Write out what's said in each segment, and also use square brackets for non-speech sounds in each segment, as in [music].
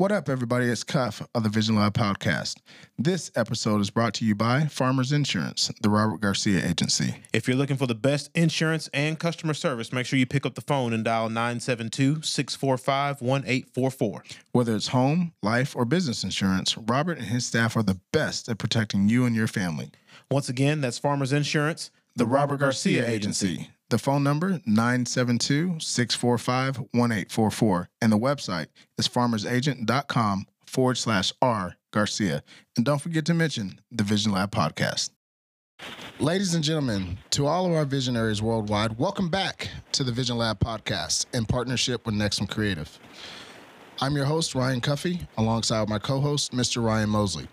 What up, everybody? It's Cuff of the Vision Lab podcast. This episode is brought to you by Farmers Insurance, the Robert Garcia Agency. If you're looking for the best insurance and customer service, make sure you pick up the phone and dial 972 645 1844. Whether it's home, life, or business insurance, Robert and his staff are the best at protecting you and your family. Once again, that's Farmers Insurance, The Robert Garcia Agency. The phone number 972-645-1844 and the website is farmersagent.com forward slash R Garcia. And don't forget to mention the Vision Lab podcast. Ladies and gentlemen, to all of our visionaries worldwide, welcome back to the Vision Lab podcast in partnership with Nexum Creative. I'm your host, Ryan Cuffee, alongside my co-host, Mr. Ryan Mosley.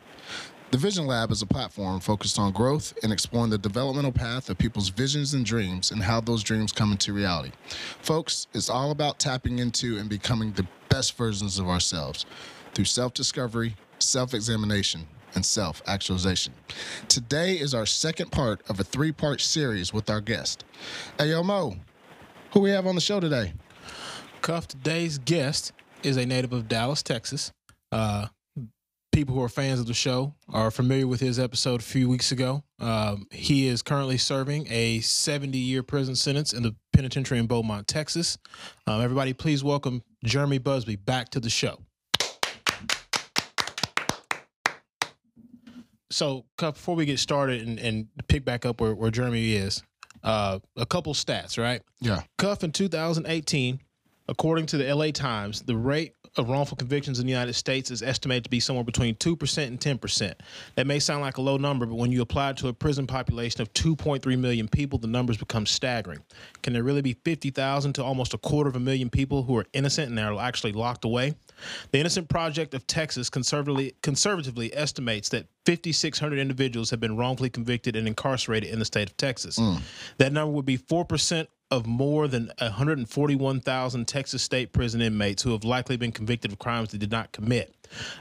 The Vision Lab is a platform focused on growth and exploring the developmental path of people's visions and dreams and how those dreams come into reality. Folks, it's all about tapping into and becoming the best versions of ourselves through self discovery, self examination, and self actualization. Today is our second part of a three part series with our guest. Hey, yo, Mo, who we have on the show today? Cuff, today's guest is a native of Dallas, Texas. Uh, people who are fans of the show are familiar with his episode a few weeks ago. Um, he is currently serving a 70 year prison sentence in the penitentiary in Beaumont, Texas. Um, everybody, please welcome Jeremy Busby back to the show. So, before we get started and, and pick back up where, where Jeremy is, uh, a couple stats, right? Yeah. Cuff in 2018, according to the LA Times, the rate of wrongful convictions in the United States is estimated to be somewhere between 2% and 10%. That may sound like a low number, but when you apply it to a prison population of 2.3 million people, the numbers become staggering. Can there really be 50,000 to almost a quarter of a million people who are innocent and are actually locked away? The Innocence Project of Texas conservatively, conservatively estimates that 5,600 individuals have been wrongfully convicted and incarcerated in the state of Texas. Mm. That number would be 4% of more than 141,000 Texas state prison inmates who have likely been convicted of crimes they did not commit.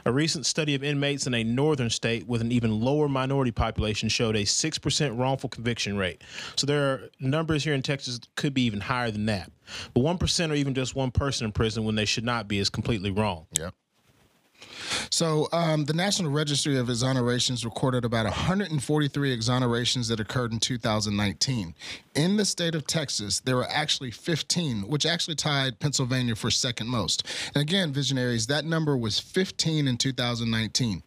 A recent study of inmates in a northern state with an even lower minority population showed a 6% wrongful conviction rate. So there are numbers here in Texas could be even higher than that. But 1% or even just one person in prison when they should not be is completely wrong. Yep. So, um, the National Registry of Exonerations recorded about 143 exonerations that occurred in 2019. In the state of Texas, there were actually 15, which actually tied Pennsylvania for second most. And again, visionaries, that number was 15 in 2019.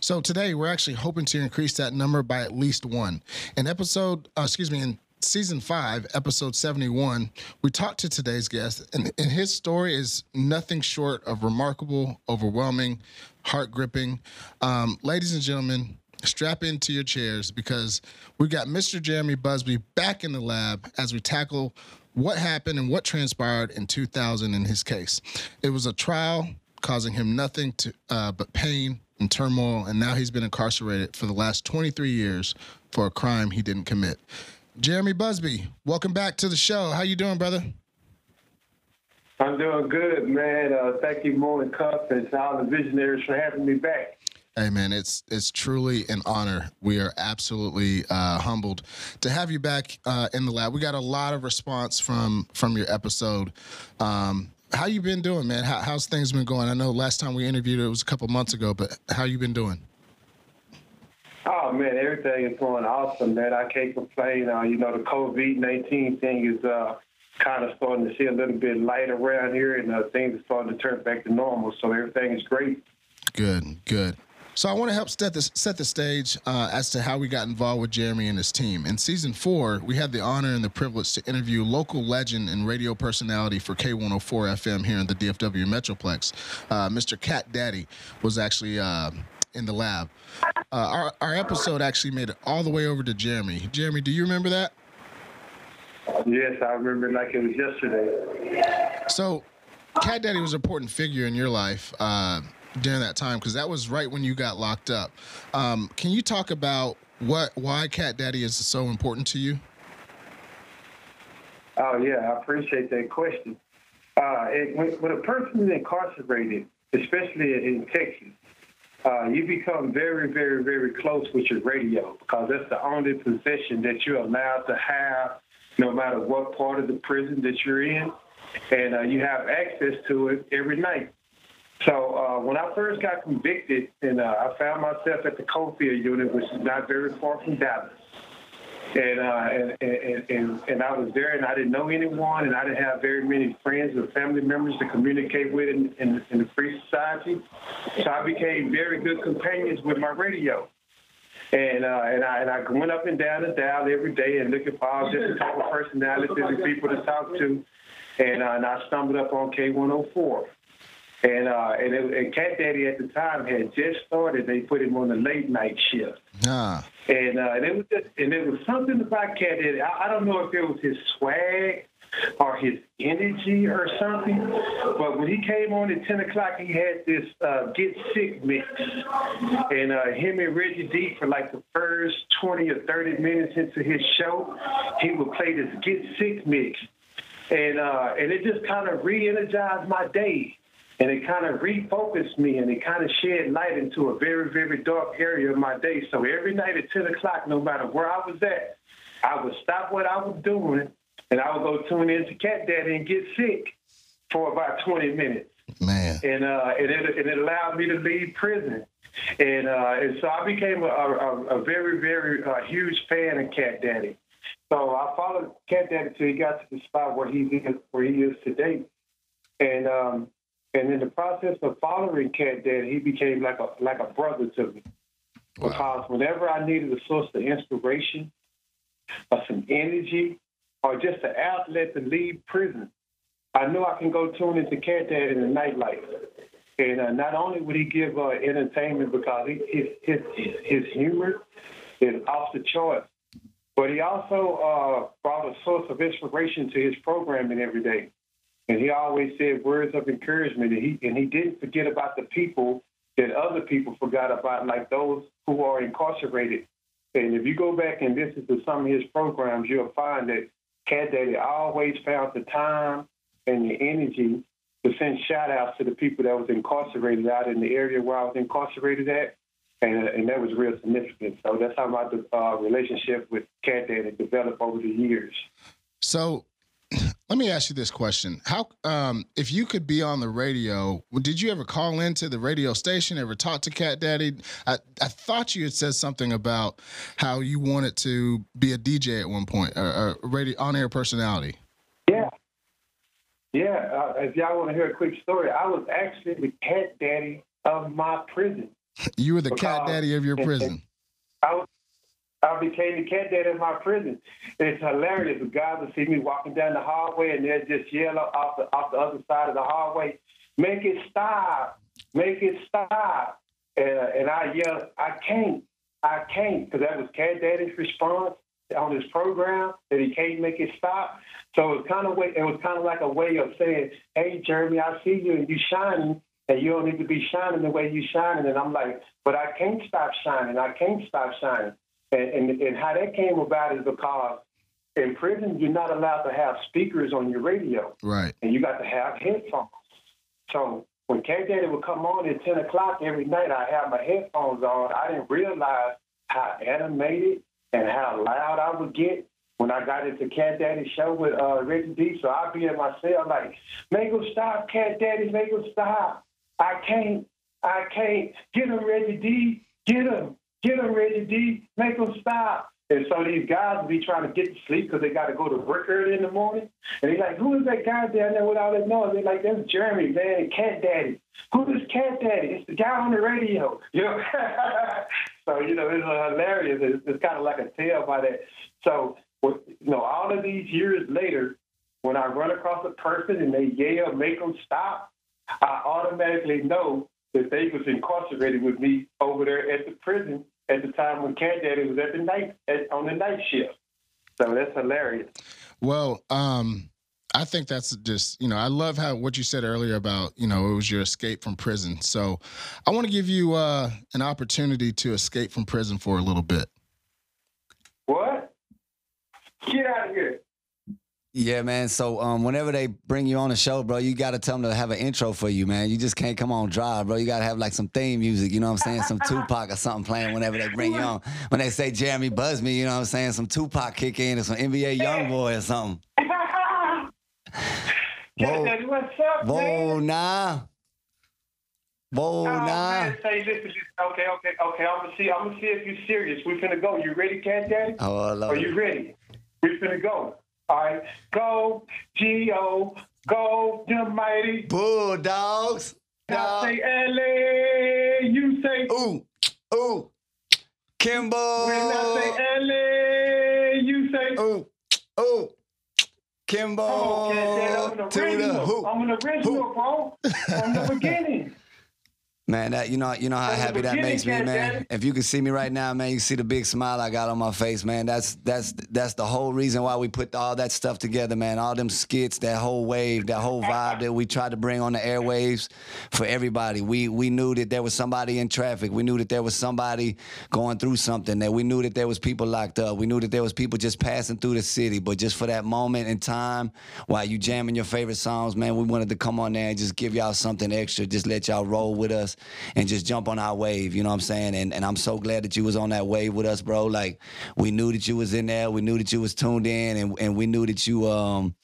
So, today we're actually hoping to increase that number by at least one. In episode, uh, excuse me, in season five, episode 71, we talked to today's guest, and, and his story is nothing short of remarkable, overwhelming, heart gripping. Um, ladies and gentlemen, strap into your chairs because we got Mr. Jeremy Busby back in the lab as we tackle what happened and what transpired in 2000 in his case. It was a trial causing him nothing to, uh, but pain and turmoil, and now he's been incarcerated for the last 23 years for a crime he didn't commit. Jeremy Busby, welcome back to the show. How you doing, brother? I'm doing good, man. Uh, thank you, Mo and Cuff, and all the visionaries for having me back. Hey man, it's it's truly an honor. We are absolutely uh, humbled to have you back uh, in the lab. We got a lot of response from from your episode. Um, how you been doing, man? How, how's things been going? I know last time we interviewed it was a couple months ago, but how you been doing? Oh man, everything is going awesome, man. I can't complain. Uh, you know, the COVID nineteen thing is uh, kind of starting to see a little bit light around here, and uh, things are starting to turn back to normal. So everything is great. Good, good. So I want to help set the, set the stage uh, as to how we got involved with Jeremy and his team. In season four, we had the honor and the privilege to interview local legend and radio personality for K104 FM here in the DFW Metroplex. Uh, Mr. Cat Daddy was actually uh, in the lab. Uh, our, our episode actually made it all the way over to Jeremy. Jeremy, do you remember that? Yes, I remember like it was yesterday. So, Cat Daddy was an important figure in your life uh, during that time because that was right when you got locked up. Um, can you talk about what why Cat Daddy is so important to you? Oh yeah, I appreciate that question. Uh, it, when, when a person is incarcerated, especially in Texas, uh, you become very, very, very close with your radio because that's the only possession that you're allowed to have, no matter what part of the prison that you're in, and uh, you have access to it every night. So uh, when I first got convicted, and uh, I found myself at the Coffield unit, which is not very far from Dallas, and, uh, and, and and I was there, and I didn't know anyone, and I didn't have very many friends or family members to communicate with in, in, in the free society. So I became very good companions with my radio. And uh, and I and I went up and down and down every day and looking for all different type of personalities and people to talk to, and, uh, and I stumbled up on K104. And uh, and, it, and Cat Daddy at the time had just started. They put him on the late night shift. Ah. And, uh, and it was just, and it was something about Cat Daddy. I, I don't know if it was his swag or his energy or something. But when he came on at 10 o'clock, he had this uh, Get Sick mix. And uh, him and Reggie D, for like the first 20 or 30 minutes into his show, he would play this Get Sick mix. And, uh, and it just kind of re energized my day. And it kind of refocused me and it kind of shed light into a very, very dark area of my day. So every night at 10 o'clock, no matter where I was at, I would stop what I was doing and I would go tune into Cat Daddy and get sick for about 20 minutes. Man. And, uh, and, it, and it allowed me to leave prison. And, uh, and so I became a, a, a very, very uh, huge fan of Cat Daddy. So I followed Cat Daddy till he got to the spot where he is, where he is today. And um, and in the process of following Cat Daddy, he became like a like a brother to me. Wow. Because whenever I needed a source of inspiration or some energy or just an outlet to leave prison, I knew I can go tune into Cat Daddy in the nightlife. And uh, not only would he give uh, entertainment because he, his, his his humor is off the charts, but he also uh, brought a source of inspiration to his programming every day. And he always said words of encouragement. And he and he didn't forget about the people that other people forgot about, like those who are incarcerated. And if you go back and listen to some of his programs, you'll find that Cat Daddy always found the time and the energy to send shout outs to the people that was incarcerated out in the area where I was incarcerated at. And, and that was real significant. So that's how my uh, relationship with Cat Daddy developed over the years. So let me ask you this question: How, um, if you could be on the radio, did you ever call into the radio station? Ever talk to Cat Daddy? I, I thought you had said something about how you wanted to be a DJ at one point, a, a radio on-air personality. Yeah, yeah. Uh, if y'all want to hear a quick story, I was actually the Cat Daddy of my prison. You were the Cat Daddy of your [laughs] prison. I was, I became the cat in my prison. It's hilarious. The guys would see me walking down the hallway and they'd just yell off the off the other side of the hallway, "Make it stop! Make it stop!" And, and I yell, "I can't! I can't!" Because that was Cat response on his program that he can't make it stop. So it was kind of way, it was kind of like a way of saying, "Hey, Jeremy, I see you and you shining." And you don't need to be shining the way you shining. And I'm like, but I can't stop shining. I can't stop shining. And, and, and how that came about is because in prison, you're not allowed to have speakers on your radio, Right. and you got to have headphones. So when Cat Daddy would come on at 10 o'clock every night, I had my headphones on. I didn't realize how animated and how loud I would get when I got into Cat Daddy's show with uh, Reggie D. So I'd be in my cell like, make him stop, Cat Daddy, make him stop. I can't, I can't. Get him, Reggie D. Get him, get him, Reggie D. Make them stop. And so these guys will be trying to get to sleep because they got to go to work early in the morning. And they're like, who is that guy down there with all that noise? They're like, that's Jeremy, man, Cat Daddy. Who is Cat Daddy? It's the guy on the radio. [laughs] You know? [laughs] so, you know, it's hilarious. It's, it's kind of like a tale by that. So, you know, all of these years later, when I run across a person and they yell, make them stop, I automatically know that they was incarcerated with me over there at the prison at the time when Cat Daddy was at the night at, on the night shift. So that's hilarious. Well, um, I think that's just you know I love how what you said earlier about you know it was your escape from prison. So I want to give you uh, an opportunity to escape from prison for a little bit. What? Get out of here. Yeah, man. So um, whenever they bring you on the show, bro, you got to tell them to have an intro for you, man. You just can't come on dry, bro. You got to have like some theme music, you know what I'm saying? Some Tupac or something playing whenever they bring you [laughs] on. When they say Jeremy Busby, you know what I'm saying? Some Tupac kick in or some NBA Youngboy or something. [laughs] Whoa. What's up, Whoa, nah. Whoa, Oh, nah. man, say, listen, okay, okay, okay. I'm gonna see. I'm gonna see if you're serious. We finna go. You ready, Cat Daddy? Oh, I love Are it. you ready? We finna go. All right, go, G O, go, the mighty. Bulldogs. I say LA, you say. Ooh, ooh. Kimbo. When I say LA, you say. Ooh, ooh. Kimbo. Oh, Cat I'm an to the hoop. I'm an original, bro. From the [laughs] beginning. Man, that you know, you know how happy that makes me, man. If you can see me right now, man, you see the big smile I got on my face, man. That's that's that's the whole reason why we put all that stuff together, man. All them skits, that whole wave, that whole vibe that we tried to bring on the airwaves for everybody. We we knew that there was somebody in traffic. We knew that there was somebody going through something. That we knew that there was people locked up. We knew that there was people just passing through the city. But just for that moment in time, while you jamming your favorite songs, man, we wanted to come on there and just give y'all something extra. Just let y'all roll with us and just jump on our wave. You know what I'm saying? And and I'm so glad that you was on that wave with us, bro. Like we knew that you was in there. We knew that you was tuned in, and and we knew that you um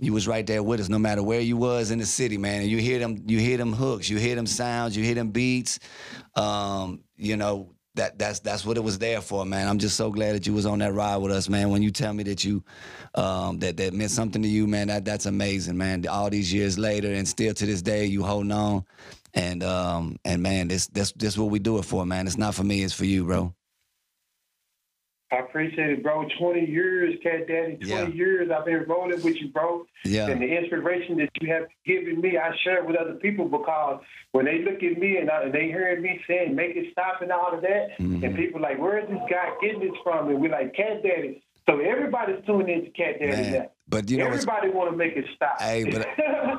you was right there with us no matter where you was in the city man and you hear them you hear them hooks you hear them sounds you hear them beats um you know that that's that's what it was there for man. I'm just so glad that you was on that ride with us man. When you tell me that you um that that meant something to you man that that's amazing man. All these years later and still to this day you holding on. And um and man this this this what we do it for man. It's not for me it's for you bro I appreciate it, bro. 20 years, Cat Daddy. 20 Yeah. years I've been rolling with you, bro. Yeah. And the inspiration that you have given me, I share it with other people because when they look at me and, I, and they hear me saying, make it stop and all of that, Mm-hmm. and people like, where is this guy getting this from? And we're like, Cat Daddy. So everybody's tuning into Cat Daddy Man, now. But you know Everybody want to make it stop. Hey, but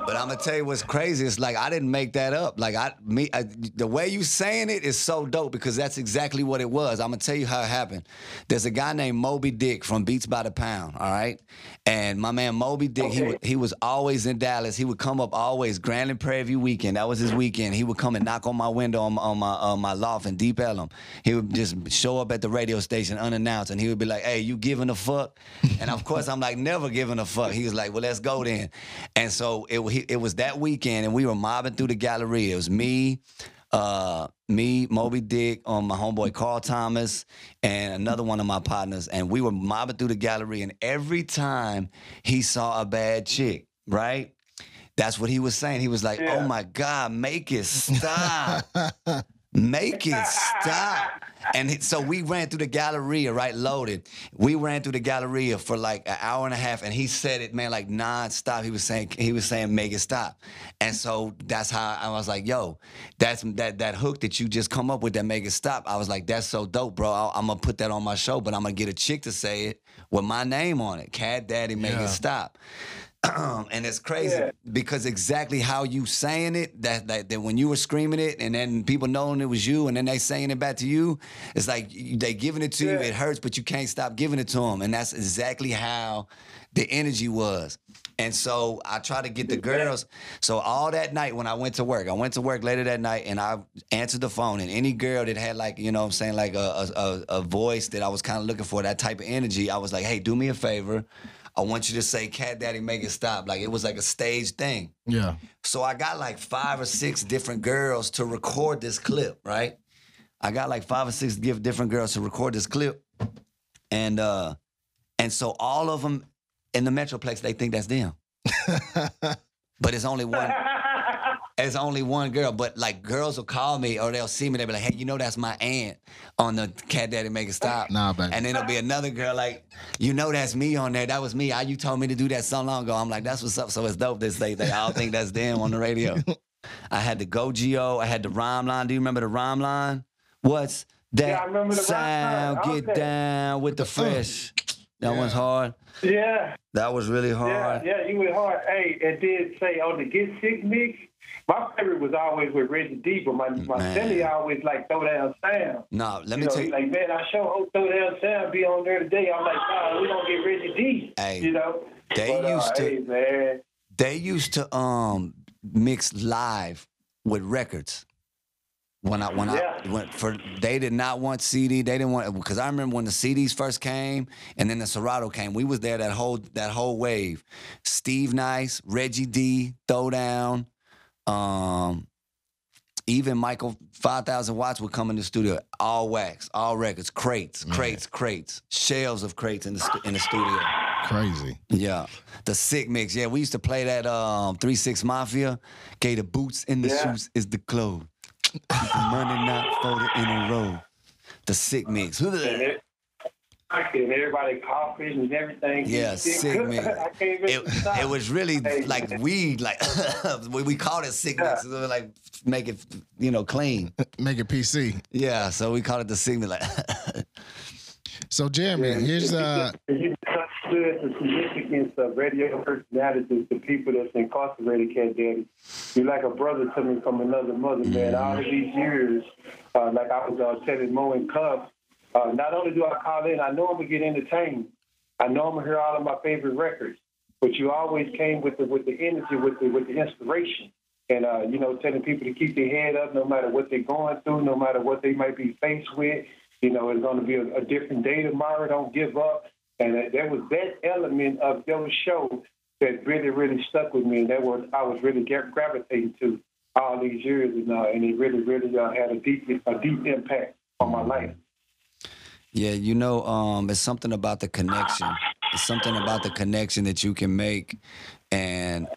but I'm gonna tell you what's crazy. It's like I didn't make that up. Like I me I, the way you saying it is so dope because that's exactly what it was. I'm gonna tell you how it happened. There's a guy named Mo B. Dick from Beats by the Pound. All right, and my man Mo B. Dick, he Okay. was, he was always in Dallas. He would come up always Grambling Prairie View weekend. That was his weekend. He would come and knock on my window on, my- on my on my loft in Deep Ellum. He would just show up at the radio station unannounced, and he would be like, "Hey, you giving a fuck?" And of course, I'm like, "Never giving a fuck." He was like, "Well, let's go then." And so it it was that weekend, and we were mobbing through the gallery. It was me. Uh, me, Mo B. Dick, um, my homeboy Carl Thomas, and another one of my partners, and we were mobbing through the gallery. And every time he saw a bad chick, right? That's what he was saying. He was like, Yeah. "Oh my God, make it [laughs] stop, make it stop." And so we ran through the Galleria, right, loaded. We ran through the Galleria for like an hour and a half, and he said it, man, like nonstop. He was saying, he was saying, make it stop. And so that's how I was like, yo, that's that that hook that you just come up with that make it stop. I was like, that's so dope, bro. I, I'm gonna put that on my show, but I'm gonna get a chick to say it with my name on it. Cat Daddy, make Yeah. it stop. [clears throat] and it's crazy Yeah. because exactly how you saying it, that, that that when you were screaming it, and then people knowing it was you, and then they saying it back to you, it's like they giving it to you. It hurts, but you can't stop giving it to them, and that's exactly how the energy was. And so I try to get the girls. So all that night when I went to work, I went to work later that night, and I answered the phone, and any girl that had like you know what I'm saying like a, a, a voice that I was kind of looking for that type of energy, I was like, hey, do me a favor. I want you to say Cat Daddy make it stop. Like it was like a stage thing. Yeah. So I got like five or six different girls to record this clip, right? I got like five or six different girls to record this clip. And uh and so all of them in the Metroplex, they think that's them. [laughs] but it's only one it's only one girl, but like girls will call me or they'll see me. They'll be like, "Hey, you know that's my aunt on the Cat Daddy Make It Stop." Nah, baby. And then there'll be another girl like, "You know that's me on there. That was me. I, you told me to do that so long ago." I'm like, "That's what's up." So it's dope. This they they all think that's them on the radio. [laughs] I had the Go Geo. I had the rhyme line. Do you remember the rhyme line? What's that Yeah, I remember the rhyme sound? line. Get Okay. down with the uh. fresh. That one's hard. yeah. That was really hard. yeah, yeah, you went hard. Hey, and did say on the Get Sick mix, my favorite was always with Reggie D, but my my Man. Always like throw down Sam. No, let You me know, tell you. like, man, I show hope throw down Sam be on there today. I'm like, nah, we don't get Reggie D. Hey, you know, they but, uh, used to- Hey, man, they used to um mix live with records. When I when Yeah. I went for they did not want CD. They didn't want because I remember when the CDs first came and then the Serato came. We was there that whole that whole wave. Steve Nice, Reggie D, Throwdown, um, even Michael Five Thousand Watts would come in the studio, all wax, all records, crates, crates, crates, shelves of crates in the stu- in the studio. Crazy. Yeah, the sick mix. Yeah, we used to play that um Three Six Mafia. Okay, the boots and the Yeah. shoes is the clothes. The money not folded in a row. The sick mix. And, it, and everybody coughing and everything. Yeah, sick mix. [laughs] I can't even It, stop. it was really Hey, like weed, like [laughs] we we called it sick mix. It was like make it, you know, clean. [laughs] Make it PC. Yeah, so we called it the sick mix. Like, So Jeremy, Yeah, here's uh you understood the significance of radio personalities to people that's incarcerated, Cat Daddy. You're like a brother to me from another mother, man. All of these years, uh, like I was uh, telling Mo and Cuff, uh, not only do I call in, I know I'm gonna get entertained. I know I'm gonna hear all of my favorite records, but you always came with the with the energy, with the with the inspiration. And uh, you know, telling people to keep their head up no matter what they're going through, no matter what they might be faced with. You know, it's to be a, a different day tomorrow. Don't give up. And uh, there was that element of your show that really, really stuck with me, and that was I was really gra- gravitating to all these years, and uh, and it really, really uh, had a deep, a deep impact on my life. Yeah, you know, um, it's something about the connection. It's something about the connection that you can make, and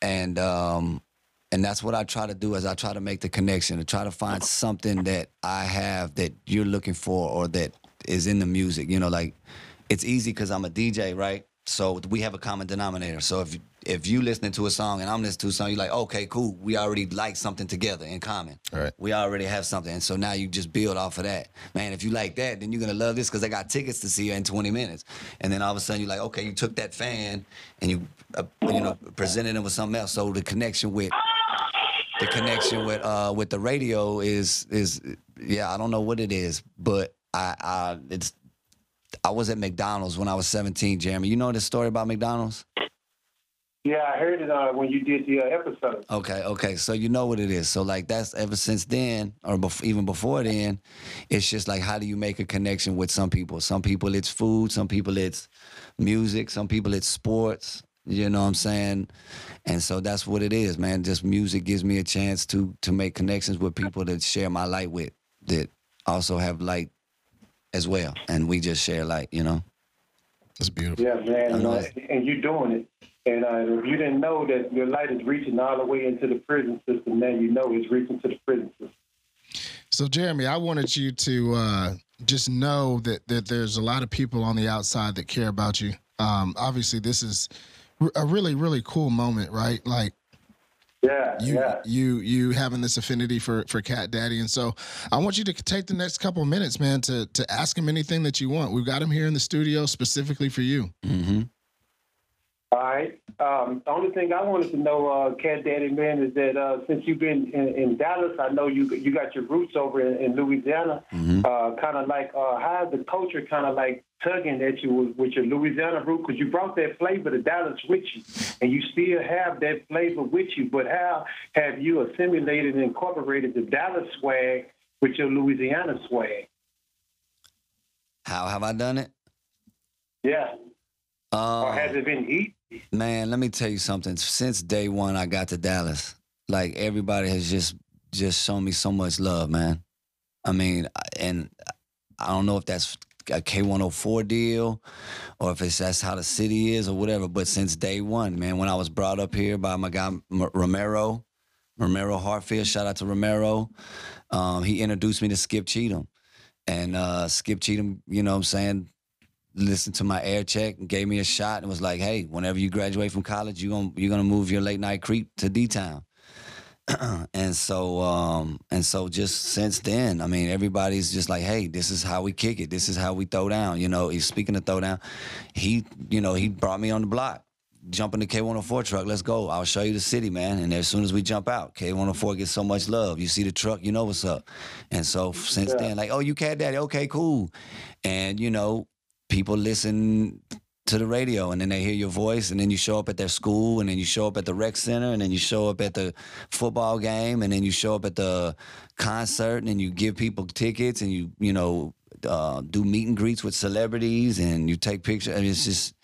and um, and that's what I try to do. Is I try to make the connection, to try to find something that I have that you're looking for, or that is in the music. You know, like it's easy because I'm a DJ, right? So we have a common denominator. So if if you listening to a song and I'm listening to a song, you're like, okay, cool. We already like something together in common. Right. We already have something, and so now you just build off of that. Man, if you like that, then you're gonna love this because I got tickets to see you in 20 minutes. And then all of a sudden you're like, okay, you took that fan and you, uh, you know, presented him with something else. So the connection with the connection with uh with the radio is is yeah, I don't know what it is, but I I it's I was at McDonald's when I was 17, Jeremy. You know this story about McDonald's? Yeah, I heard it uh, when you did the uh, episode. Okay, okay. So you know what it is. So like that's ever since then, or bef- even before then, it's just like how do you make a connection with some people? Some people it's food, some people it's music, some people it's sports. You know what I'm saying? And so that's what it is, man. Just music gives me a chance to to make connections with people that share my light with, that also have light as well, and we just share light. You know? it's beautiful. Yeah, man, I know. uh, and you're doing it. And uh, if you didn't know that your light is reaching all the way into the prison system, now you know it's reaching to the prison system. So Jeremy, I wanted you to uh just know that that there's a lot of people on the outside that care about you. Um obviously this is a really really cool moment, right? Like Yeah, you yeah. you you having this affinity for for cat daddy and so i want you to take the next couple of minutes man to to ask him anything that you want we've got him here in the studio specifically for you Mm-hmm. All right. Um, the only thing I wanted to know, uh, Cat Daddy Man, is that uh, since you've been in, in Dallas, I know you you got your roots over in, in Louisiana. Mhm. Uh, kind of like uh, how is the culture kind of like tugging at you with, with your Louisiana root? Because you brought that flavor to Dallas with you, and you still have that flavor with you. But how have you assimilated and incorporated the Dallas swag with your Louisiana swag? How have I done it? Yeah. Um, or has it been easy? Man, let me tell you something. Since day one, I got to Dallas. Like everybody has just just shown me so much love, man. I mean, and I don't know if that's a K104 deal or if it's that's how the city is or whatever. But since day one, man, when I was brought up here by my guy M- Romero, Romero Hartfield, shout out to Romero. Um, he introduced me to Skip Cheatham, and uh, Skip Cheatham, you know, what I'm saying listened to my air check and gave me a shot and was like, "Hey, whenever you graduate from college, you gonna you're gonna move your late night creep to D Town." [clears throat] and so um and so just since then, I mean, everybody's just like, "Hey, this is how we kick it. This is how we throw down." You know, he's speaking of throw down. He, you know, he brought me on the block. Jump in the K104 truck. Let's go. I'll show you the city, man. And as soon as we jump out, K104 gets so much love. You see the truck, you know what's up. And so since Yeah. then, like, oh, you cat daddy, okay, cool. And you know, people listen to the radio and then they hear your voice and then you show up at their school and then you show up at the rec center and then you show up at the football game and then you show up at the concert and then you give people tickets and you you know uh, do meet and greets with celebrities and you take pictures I mean, it's just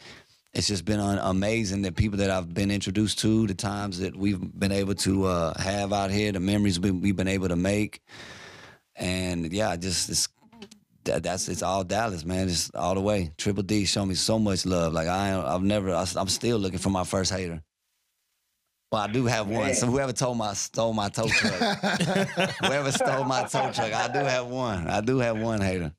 it's just been un- amazing the people that I've been introduced to, the times that we've been able to uh, have out here, the memories we- we've been able to make, and yeah, just it's that, that's it's all Dallas, man. It's all the way. Triple D showed me so much love. Like I, I've never, I, am still looking for my first hater. Well, I do have one. So whoever told my stole my tow truck, [laughs] whoever stole my tow truck, I do have one. I do have one hater.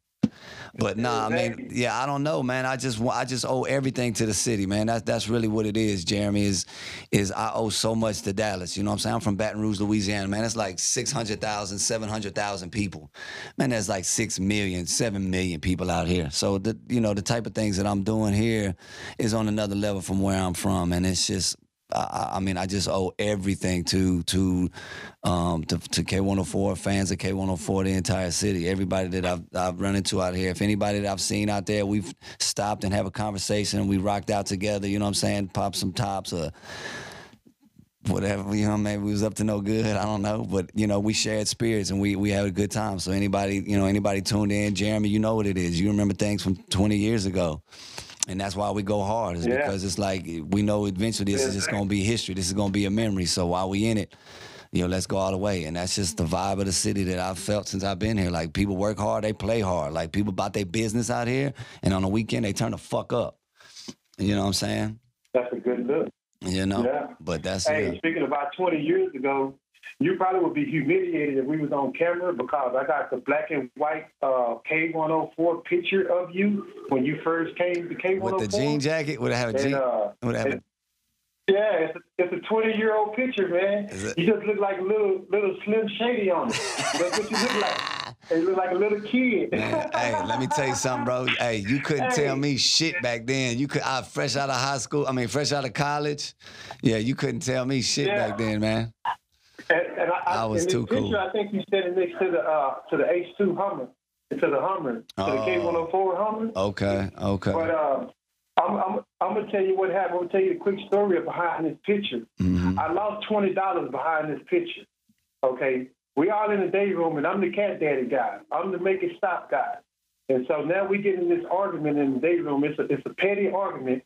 But nah, I mean, yeah, I don't know, man. I just I just owe everything to the city, man. That's that's really what it is, Jeremy. Is is I owe so much to Dallas. You know what I'm saying? I'm from Baton Rouge, Louisiana, man. It's like 600,000, 700,000 people. Man, there's like 6 million, 7 million people out here. So the you know, the type of things that I'm doing here is on another level from where I'm from and it's just I, I mean, I just owe everything to to um, to, to K104 fans of K104, the entire city, everybody that I've I've run into out here. If anybody that I've seen out there, we've stopped and have a conversation and we rocked out together. You know what I'm saying? Pop some tops or whatever. You know, maybe we was up to no good. I don't know, but you know, we shared spirits and we we had a good time. So anybody, you know, anybody tuned in, Jeremy, you know what it is. You remember things from 20 years ago and that's why we go hard is Yeah. because it's like we know eventually this is just going to be history this is going to be a memory. So while we in it you know let's go all the way. And that's just the vibe of the city that i've felt since i've been here. Like people work hard they play hard. Like people about their business out here and on the weekend they turn the fuck up. You know what i'm saying? That's a good look. you know? Yeah. but that's Hey, it speaking about 20 years ago, you probably would be humiliated if we was on camera because I got the black and white uh, K104 picture of you when you first came to K104. with the jean jacket would I have a And, jean uh, would I have a, yeah, it's a, it's a 20 year old picture, man. It? You just look like a little little Slim Shady on it. [laughs] That's what you look like. You look like a little kid. Man, hey, let me tell you something, bro. Hey, you couldn't tell me shit back then. You could, I fresh out of high school. I mean, fresh out of college. Yeah, you couldn't tell me shit Yeah. back then, man. And, and I, I was in this too picture, cool. I think you standing next to the uh, to the H2 Hummer, to the Hummer, to the Oh. K104 Hummer. Okay, okay. But uh, I'm, I'm, I'm gonna tell you what happened. I'm gonna tell you a quick story behind this picture. Mhm. I lost twenty dollars behind this picture. Okay, we all in the day room, and I'm the cat daddy guy. I'm the make it stop guy. And so now we get in this argument in the day room. It's a, it's a petty argument.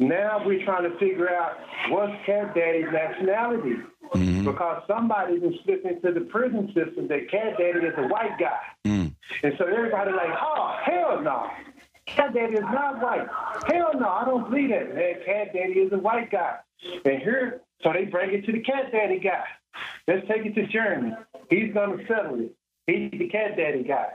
Now we're trying to figure out what's cat daddy's nationality Mhm. because somebody been slipped into the prison system that cat daddy is a white guy. Mm. And so everybody like, oh, hell no. Cat Daddy is not white. Hell no, I don't believe that. Man, Cat Daddy is a white guy. And here, so they bring it to the Cat Daddy guy. Let's take it to Jeremy. He's going to settle it. He's the Cat Daddy guy.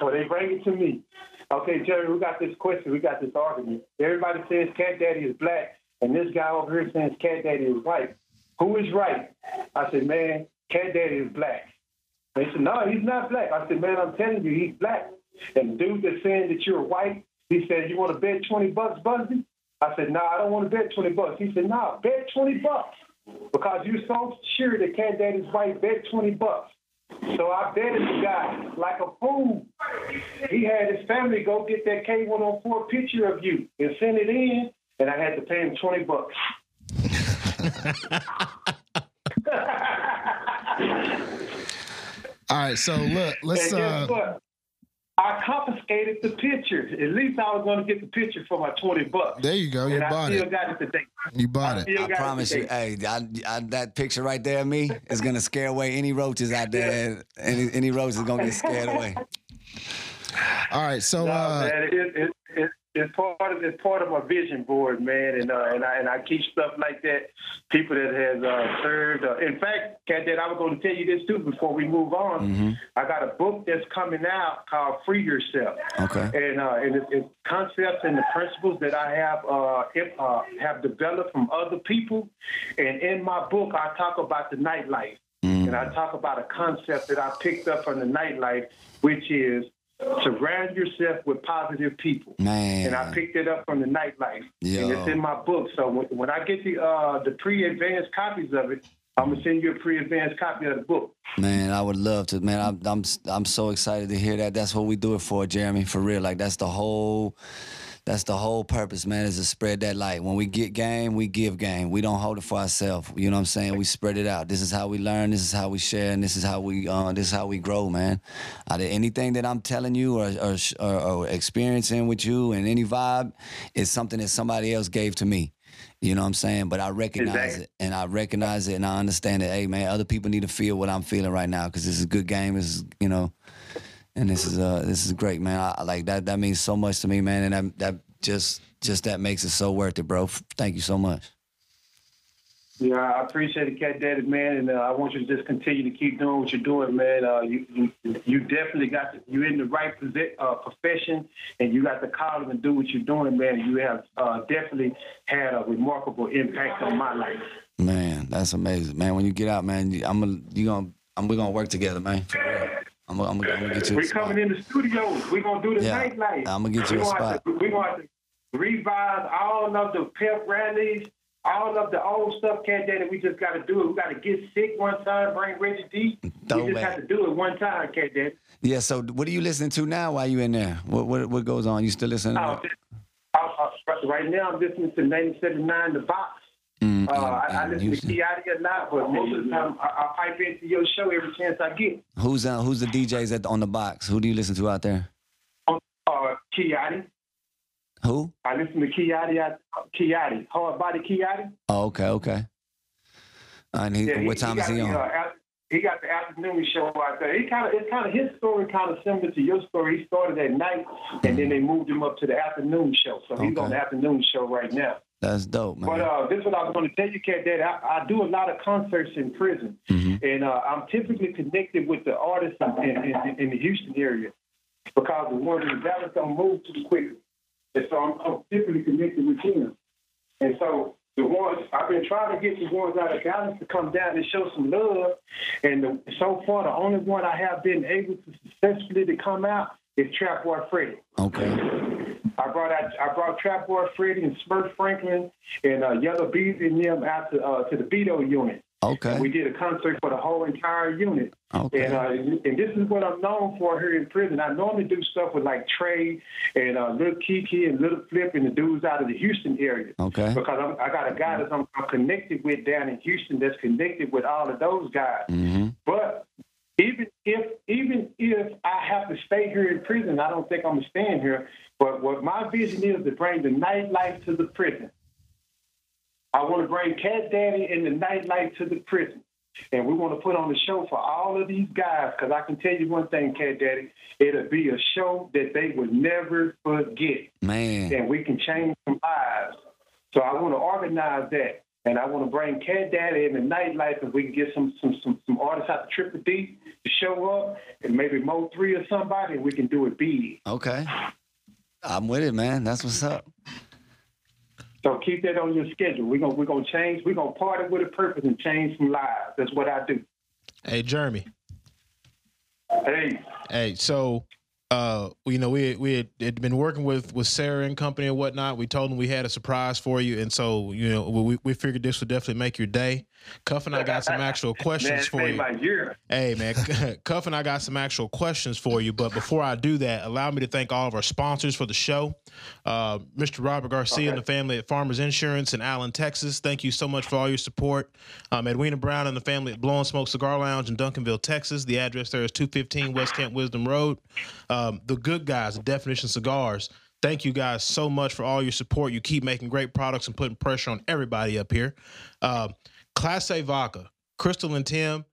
So they bring it to me. Okay, Jerry, we got this question. We got this argument. Everybody says Cat Daddy is black, and this guy over here says Cat Daddy is white. Who is right? I said, man, Cat Daddy is black. They said, no, he's not black. I said, man, I'm telling you, he's black. And dude that's saying that you're white, he said, you want to bet 20 bucks, Busby? I said, no, I don't want to bet 20 bucks. He said, no, bet 20 bucks. Because you're so sure that Cat Daddy's white, bet 20 bucks. So I betted the guy like a fool. He had his family go get that K104 picture of you and send it in, and I had to pay him 20 bucks. [laughs] All right, so look, let's uh? I confiscated the picture. At least I was going to get the picture for my 20 bucks. there you go. You and I bought still it. got it today. You bought I it. I promise it you, today. hey, I, I, that picture right there of me is gonna scare away any roaches out there. Any any roaches gonna get scared away. All right, so No, uh man, it, it, it, it's part of it's part of my vision board, man, and uh, and I and I keep stuff like that. People that has uh, served. Uh, in fact, Cat, I was going to tell you this too before we move on. Mm-hmm. I got a book that's coming out called "Free Yourself," Okay. and uh, and it's, it's concepts and the principles that I have uh, if, uh, have developed from other people. And in my book, I talk about the nightlife. Mm. And I talk about a concept that I picked up from the nightlife, which is surround yourself with positive people. Man. And I picked it up from the nightlife. Yo. And it's in my book. So when, when I get the uh, the pre-advanced copies of it, I'm gonna send you a pre-advanced copy of the book. Man, I would love to. Man, I'm I'm I'm so excited to hear that. That's what we do it for, Jeremy. For real, like that's the whole That's the whole purpose, man, is to spread that light. When we get game, we give game. We don't hold it for ourselves. You know what I'm saying? We spread it out. This is how we learn. This is how we share, and this is how we uh, this is how we grow, man. Out of anything that I'm telling you or or, or or experiencing with you and any vibe is something that somebody else gave to me. You know what I'm saying? But I recognize Exactly. it, and I recognize it, and I understand that. Hey, man, other people need to feel what I'm feeling right now because this is a good game. This is, you know, and this is uh this is great, man. I, like that. That means so much to me, man, and that that just just that makes it so worth it, bro. Thank you so much. Yeah, I appreciate it, Cat Daddy, man, and uh, I want you to just continue to keep doing what you're doing, man. Uh, you, you you definitely got the, you're in the right posi- uh, profession, and you got the calling to do what you're doing, man. You have uh, definitely had a remarkable impact on my life. Man, that's amazing, man. When you get out, man, you, I'm gonna you gonna I'm we're gonna work together, man. I'm gonna, I'm gonna, I'm gonna get you. We're spot. coming in the studio. We're gonna do the Yeah, nightlife. I'ma get you We're a gonna spot. to- We're gonna to revise all of the pep rallies, all of the old stuff, Cat Daddy. We just got to do it. We got to get sick one time, bring Reggie D. Throw we just back. have to do it one time, Cat Daddy. Yeah. So, what are you listening to now? While you in there? What what what goes on? You still listening? To Uh, that? uh, uh, right now, I'm listening to 97.9 The Box. Mm, Uh, I, I mm, listen to. Kiati a lot, but most of the time I, I pipe into your show every chance I get. Who's uh, who's the DJs at the, on the box? Who do you listen to out there? Uh, Kiati. Who? I listen to Kiati. Kiati. Hard Body Kiati. Oh, okay, okay. And he, Yeah, what time he is he on? the, uh, he got the afternoon show out there. He kind of it's kind of his story kind of similar to your story. He started at night, and then they moved him up to the afternoon show. So he's on the afternoon show right now. That's dope, man. But uh, this is what I was going to tell you, Cat Daddy. I, I do a lot of concerts in prison, Mm-hmm. and uh, I'm typically connected with the artists in, in, in, in the Houston area because the ones in Dallas don't move too quickly, and so I'm, I'm typically connected with them. And so the ones I've been trying to get the ones out of Dallas to come down and show some love, and the, so far the only one I have been able to successfully to come out is Trap Boy Freddy. okay. I brought out, I brought Trap Boy Freddy and Smurf Franklin and uh, Yella Beezy and them out to, uh, to the Beto unit. Okay. We did a concert for the whole entire unit. Okay. And uh, and this is what I'm known for here in prison. I normally do stuff with like Trae and uh, Little Keke and Little Flip and the dudes out of the Houston area. Okay. Because I'm, I got a guy that I'm, I'm connected with down in Houston that's connected with all of those guys. Mm-hmm. But even if even if I have to stay here in prison, I don't think I'm gonna staying here. But what my vision is to bring the nightlife to the prison. I want to bring Cat Daddy and the nightlife to the prison. And we want to put on a show for all of these guys because I can tell you one thing, Cat Daddy, it'll be a show that they would never forget Man. and we can change some lives. So I want to organize that, and I want to bring Cat Daddy in the nightlife, and we can get some some some, some artists out the Triple D to show up, and maybe Mo Three or somebody, and we can do it big. Okay. I'm with it, man. That's what's up. So keep that on your schedule. We're gonna we're gonna change. We're gonna party with a purpose and change some lives. That's what I do. Hey, Jeremy. Hey, Hey, so uh, you know, we we had, had been working with with Sarah and company and whatnot. We told them we had a surprise for you, and so you know, we we figured this would definitely make your day. Cuff and I got some actual [laughs] questions it for you. my year. Hey man, [laughs] Cuff and I got some actual questions for you. But before I do that, allow me to thank all of our sponsors for the show. Uh, Mr. Robert Garcia and the family at Farmers Insurance in Allen, Texas. Thank you so much for all your support. Um, Edwina Brown and the family at Blowing Smoke Cigar Lounge in Duncanville, Texas. The address there is 215 West Camp Wisdom Road. Um, the good guys, the Definition Cigars. Thank you guys so much for all your support. You keep making great products and putting pressure on everybody up here. Uh, Class A Vodka, Crystal and Tim,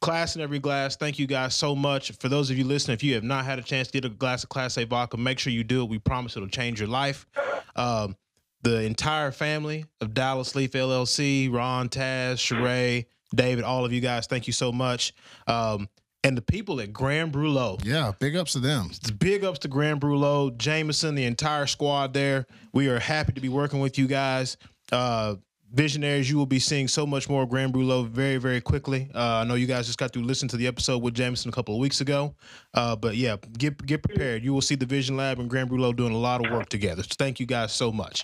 Class in every glass. Thank you guys so much. For those of you listening, if you have not had a chance to get a glass of Class A vodka, make sure you do it. We promise it'll change your life. Um, the entire family of Dallas Leaf LLC, Ron, Taz, Sheree, David, all of you guys, thank you so much. Um, and the people at Grand Brulot. Yeah, big ups to them. Big ups to Grand Brulot, Jameson, the entire squad there. We are happy to be working with you guys. Uh, visionaries, you will be seeing so much more Grand Brûlot very, very quickly. Uh, I know you guys just got to listen to the episode with Jameson a couple of weeks ago, uh, but yeah, get get prepared. You will see the Vision Lab and Grand Brûlot doing a lot of work together. So thank you guys so much.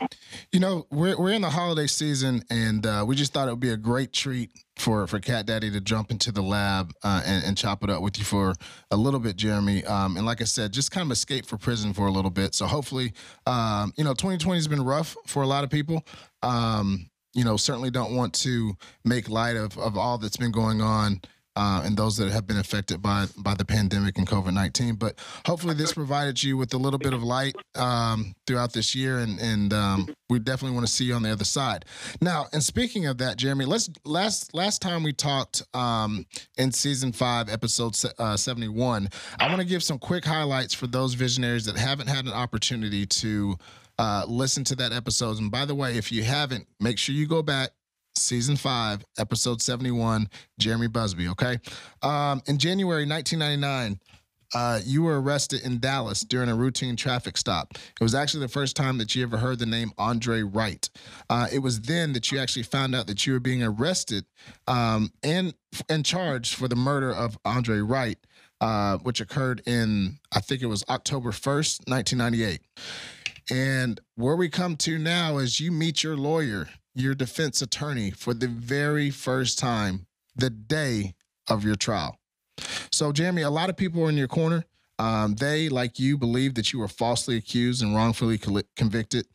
You know, we're we're in the holiday season, and uh, we just thought it would be a great treat for for Cat Daddy to jump into the lab uh, and, and, chop it up with you for a little bit, Jeremy. Um, and like I said, just kind of escape for prison for a little bit. So hopefully, um, you know, 2020 has been rough for a lot of people. Um, you know, certainly don't want to make light of, of all that's been going on uh, and those that have been affected by by the pandemic and COVID nineteen. But hopefully, this provided you with a little bit of light um, throughout this year, and and um, we definitely want to see you on the other side. Now, and speaking of that, Jeremy, let's last last time we talked um, in season five, episode uh, seventy one. I want to give some quick highlights for those visionaries that haven't had an opportunity to uh, listen to that episode. And by the way, if you haven't, make sure you go back. Season five, episode 71, Jeremy Busby. Okay. Um, in January 1999, uh, you were arrested in Dallas during a routine traffic stop. It was actually the first time that you ever heard the name Andre Wright. Uh, it was then that you actually found out that you were being arrested um, and and charged for the murder of Andre Wright, uh, which occurred in I think it was October 1st, 1998. And where we come to now is you meet your lawyer, your defense attorney, for the very first time the day of your trial. So, Jeremy, a lot of people are in your corner. Um, they, like you, believe that you were falsely accused and wrongfully convicted,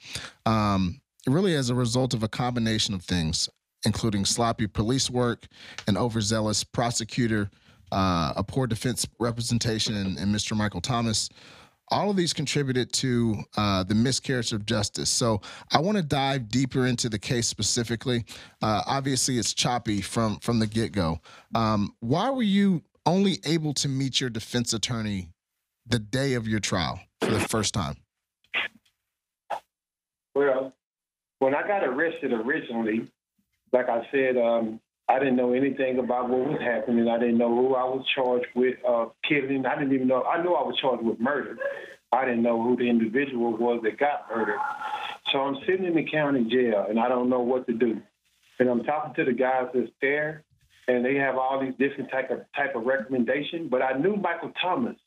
um, really as a result of a combination of things, including sloppy police work, an overzealous prosecutor, uh, a poor defense representation and, in Mr. Michael Thomas, all of these contributed to uh, the miscarriage of justice. So I want to dive deeper into the case specifically. Uh, obviously, it's choppy from from the get go. Um, why were you only able to meet your defense attorney the day of your trial for the first time? Well, when I got arrested originally, like I said, um, I didn't know anything about what was happening. I didn't know who I was charged with uh, killing. I didn't even know. I knew I was charged with murder. I didn't know who the individual was that got murdered. So I'm sitting in the county jail and I don't know what to do. And I'm talking to the guys that's there, and they have all these different type of type of recommendation. But I knew Michael Thomas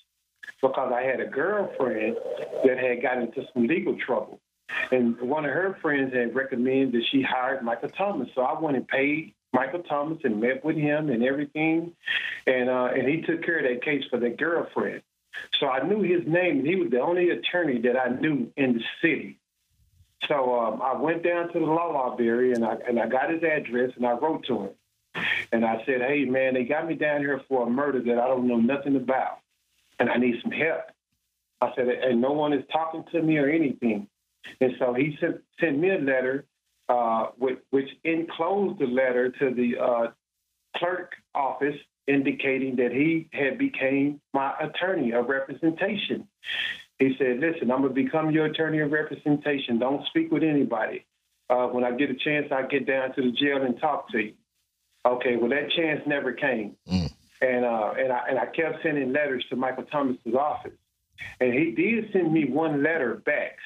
because I had a girlfriend that had got into some legal trouble. And one of her friends had recommended that she hired Michael Thomas. So I went and paid Michael Thomas and met with him and everything, and uh, and he took care of that case for that girlfriend. So I knew his name, and he was the only attorney that I knew in the city. So um, I went down to the law library and I and I got his address and I wrote to him, and I said, "Hey man, they got me down here for a murder that I don't know nothing about, and I need some help." I said, "And no one is talking to me or anything." And so he sent sent me a letter uh, which, which, enclosed the letter to the uh, clerk office indicating that he had became my attorney of representation. He said, listen, I'm going to become your attorney of representation. Don't speak with anybody. Uh, when I get a chance, I get down to the jail and talk to you. Okay, well, that chance never came. Mm. And, uh, and, I, and I kept sending letters to Michael Thomas's office. And he did send me one letter back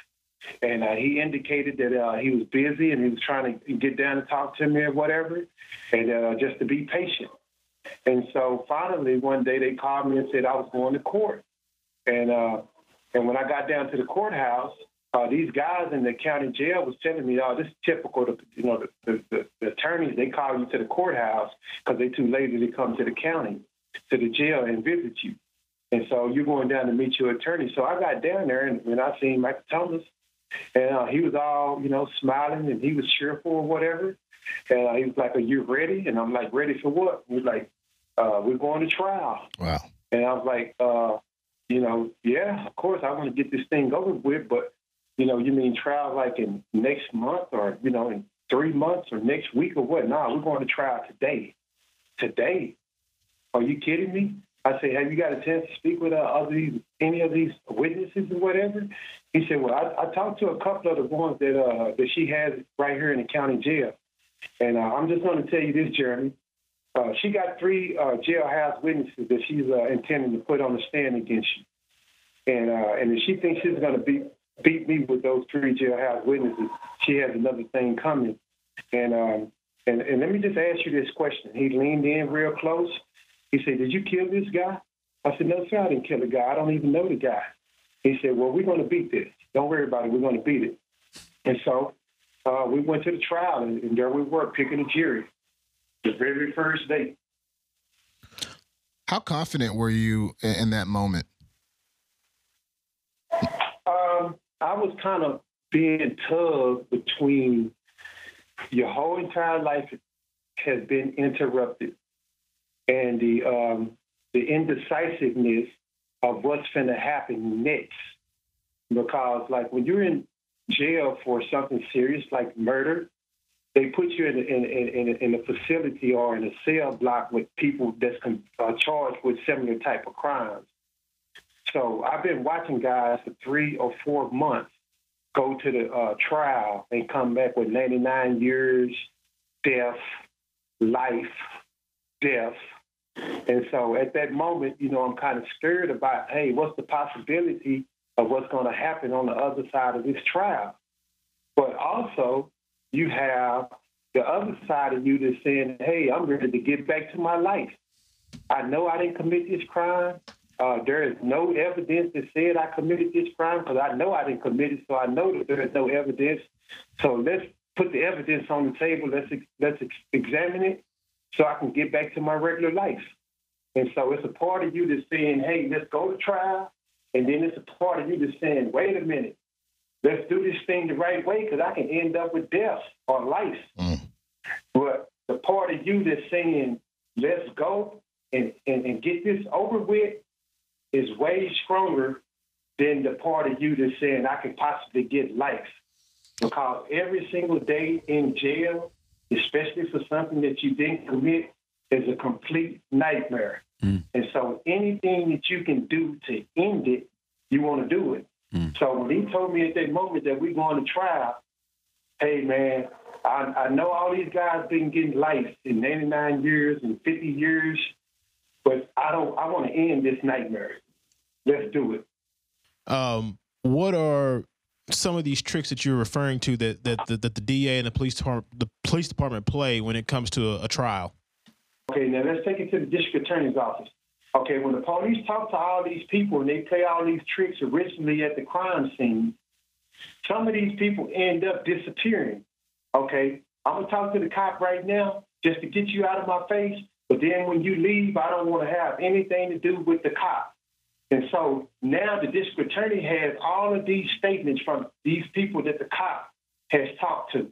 and uh, he indicated that uh, he was busy and he was trying to get down and talk to me or whatever, and uh, just to be patient. And so finally, one day they called me and said I was going to court, and uh, and when I got down to the courthouse, uh, these guys in the county jail was telling me, "Oh, this is typical. The, you know, the, the, the attorneys they call you to the courthouse because they're too lazy to come to the county, to the jail and visit you." And so you're going down to meet your attorney. So I got down there and when I seen Michael Thomas, and uh, he was all, you know, smiling and he was cheerful or whatever. And uh, he was like, Are you ready? And I'm like, Ready for what? He's like, uh, We're going to trial. Wow. And I was like, uh, You know, yeah, of course, I want to get this thing over with, but, you know, you mean trial like in next month or, you know, in three months or next week or what? Nah, we're going to trial today. Today. Are you kidding me? I said, have you got a chance to speak with uh, other any of these witnesses or whatever? He said, well, I, I talked to a couple of the ones that uh, that she has right here in the county jail, and uh, I'm just going to tell you this, Jeremy. Uh, she got three uh, jailhouse witnesses that she's uh, intending to put on the stand against you, and uh, and if she thinks she's going to beat beat me with those three jailhouse witnesses, she has another thing coming. And um, and and let me just ask you this question. He leaned in real close. He said, "Did you kill this guy?" I said, "No, sir, I didn't kill the guy. I don't even know the guy." He said, "Well, we're going to beat this. Don't worry about it. We're going to beat it." And so uh, we went to the trial, and, and there we were picking a jury, the very first day. How confident were you in, that moment? Um, I was kind of being tugged between your whole entire life has been interrupted, and the um, the indecisiveness of what's going to happen next. Because, like, when you're in jail for something serious like murder, they put you in in, in, in a facility or in a cell block with people that's con- uh, charged with similar type of crimes. So I've been watching guys for three or four months go to the uh, trial and come back with 99 years, death, life, death. And so at that moment, you know, I'm kind of scared about, hey, what's the possibility of what's going to happen on the other side of this trial? But also, you have the other side of you that's saying, hey, I'm ready to get back to my life. I know I didn't commit this crime. Uh, there is no evidence that said I committed this crime because I know I didn't commit it, so I know that there is no evidence. So let's put the evidence on the table. Let's let's examine it so I can get back to my regular life. And so it's a part of you that's saying, "Hey, let's go to trial," and then it's a part of you that's saying, "Wait a minute, let's do this thing the right way because I can end up with death or life." Mm. But the part of you that's saying, "Let's go and, and, and get this over with," is way stronger than the part of you that's saying I can possibly get life. Because every single day in jail, especially for something that you didn't commit, is a complete nightmare. Mm. And so anything that you can do to end it, you want to do it. Mm. So when he told me at that moment that we're going to trial, hey man, I, I know all these guys been getting life in 99 years and 50 years, but I don't. I want to end this nightmare. Let's do it. Um, what are some of these tricks that you're referring to that that, that, that the DA and the police department the police department play when it comes to a, a trial? Okay, now let's take it to the district attorney's office. Okay, when the police talk to all these people and they play all these tricks originally at the crime scene, some of these people end up disappearing. Okay, I'm gonna talk to the cop right now just to get you out of my face. But then when you leave, I don't want to have anything to do with the cop. And so now the district attorney has all of these statements from these people that the cop has talked to.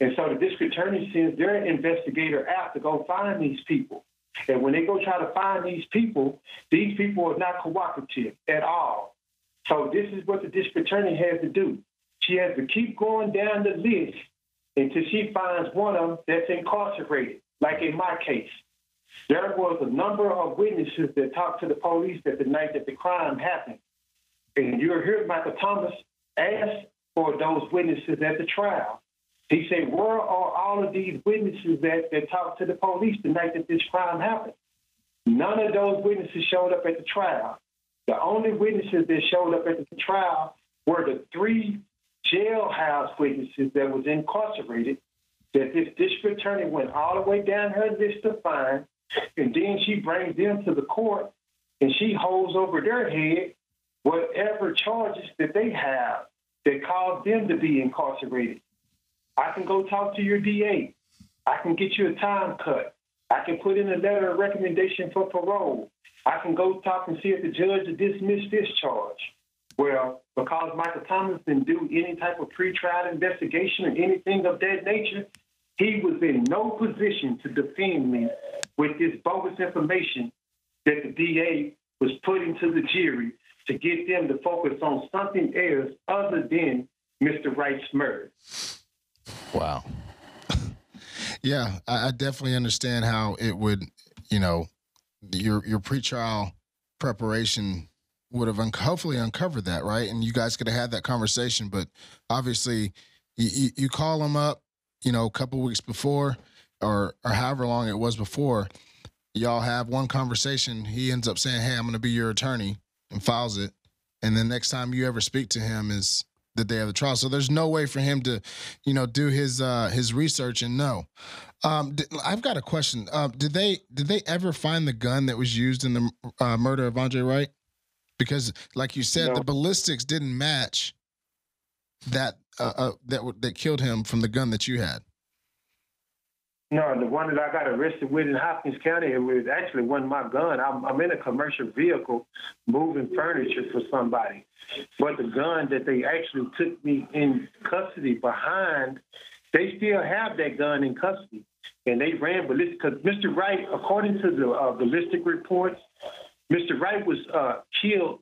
And so the district attorney sends their investigator out to go find these people. And when they go try to find these people, these people are not cooperative at all. So this is what the district attorney has to do. She has to keep going down the list until she finds one of them that's incarcerated, like in my case. There was a number of witnesses that talked to the police that the night that the crime happened. And you heard Michael Thomas ask for those witnesses at the trial. He said, Where are all of these witnesses that, that talked to the police the night that this crime happened? None of those witnesses showed up at the trial. The only witnesses that showed up at the trial were the three jailhouse witnesses that was incarcerated that this district attorney went all the way down her list to find and then she brings them to the court and she holds over their head whatever charges that they have that cause them to be incarcerated. I can go talk to your DA. I can get you a time cut. I can put in a letter of recommendation for parole. I can go talk and see if the judge will dismiss this charge. Well, because Michael Thomas didn't do any type of pretrial investigation or anything of that nature, he was in no position to defend me with this bogus information that the DA was putting to the jury to get them to focus on something else other than Mr. Wright's murder. Wow. [laughs] Yeah, I, I definitely understand how it would, you know, your your pretrial preparation would have un- hopefully uncovered that, right? And you guys could have had that conversation, but obviously, you, you, you call them up, you know, a couple weeks before, or or however long it was before. Y'all have one conversation. He ends up saying, "Hey, I'm going to be your attorney," and files it. And then next time you ever speak to him is the day of the trial. So there's no way for him to, you know, do his uh, his research and know. Um, did, I've got a question. Uh, did they did they ever find the gun that was used in the uh, murder of Andre Wright? Because, like you said, No. the ballistics didn't match that uh, uh, that w- that killed him from the gun that you had. No, the one that I got arrested with in Hopkins County, it was actually wasn't my gun. I'm, I'm in a commercial vehicle moving furniture for somebody. But the gun that they actually took me in custody behind, they still have that gun in custody. And they ran ballistic because Mr. Wright, according to the uh, ballistic reports, Mr. Wright was uh, killed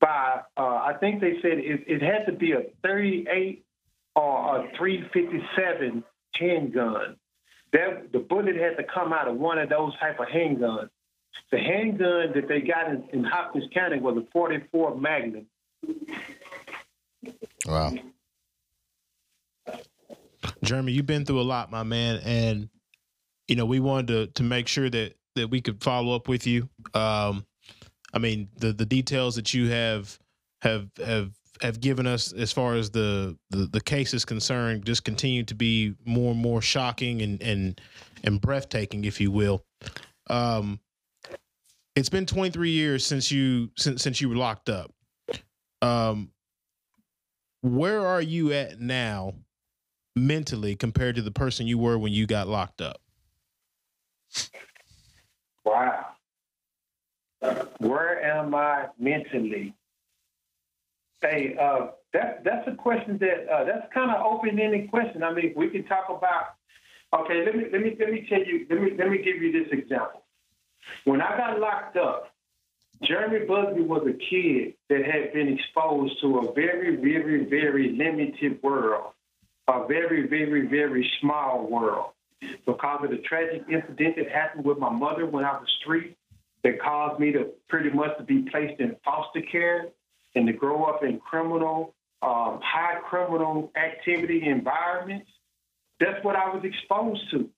by, uh, I think they said it, it had to be a 38 or a 357 handgun that the bullet had to come out of one of those type of handguns. The handgun that they got in, in Hopkins County was a 44 Magnum. Wow. Jeremy, you've been through a lot, my man, and you know we wanted to to make sure that that we could follow up with you. Um, I mean, the the details that you have have have have given us as far as the the, the case is concerned just continue to be more and more shocking and and and breathtaking, if you will. Um, it's been 23 years since you since since you were locked up. Um, where are you at now? mentally compared to the person you were when you got locked up? Wow. Where am I mentally? Hey, uh, that that's a question that uh, that's kind of open-ended question. I mean, we can talk about. Okay, let me let me let me tell you. Let me let me give you this example. When I got locked up, Jeremy Busby was a kid that had been exposed to a very, very, very limited world, a very, very, very small world because of the tragic incident that happened with my mother when I was three that caused me to pretty much to be placed in foster care and to grow up in criminal, um, high criminal activity environments. That's what I was exposed to.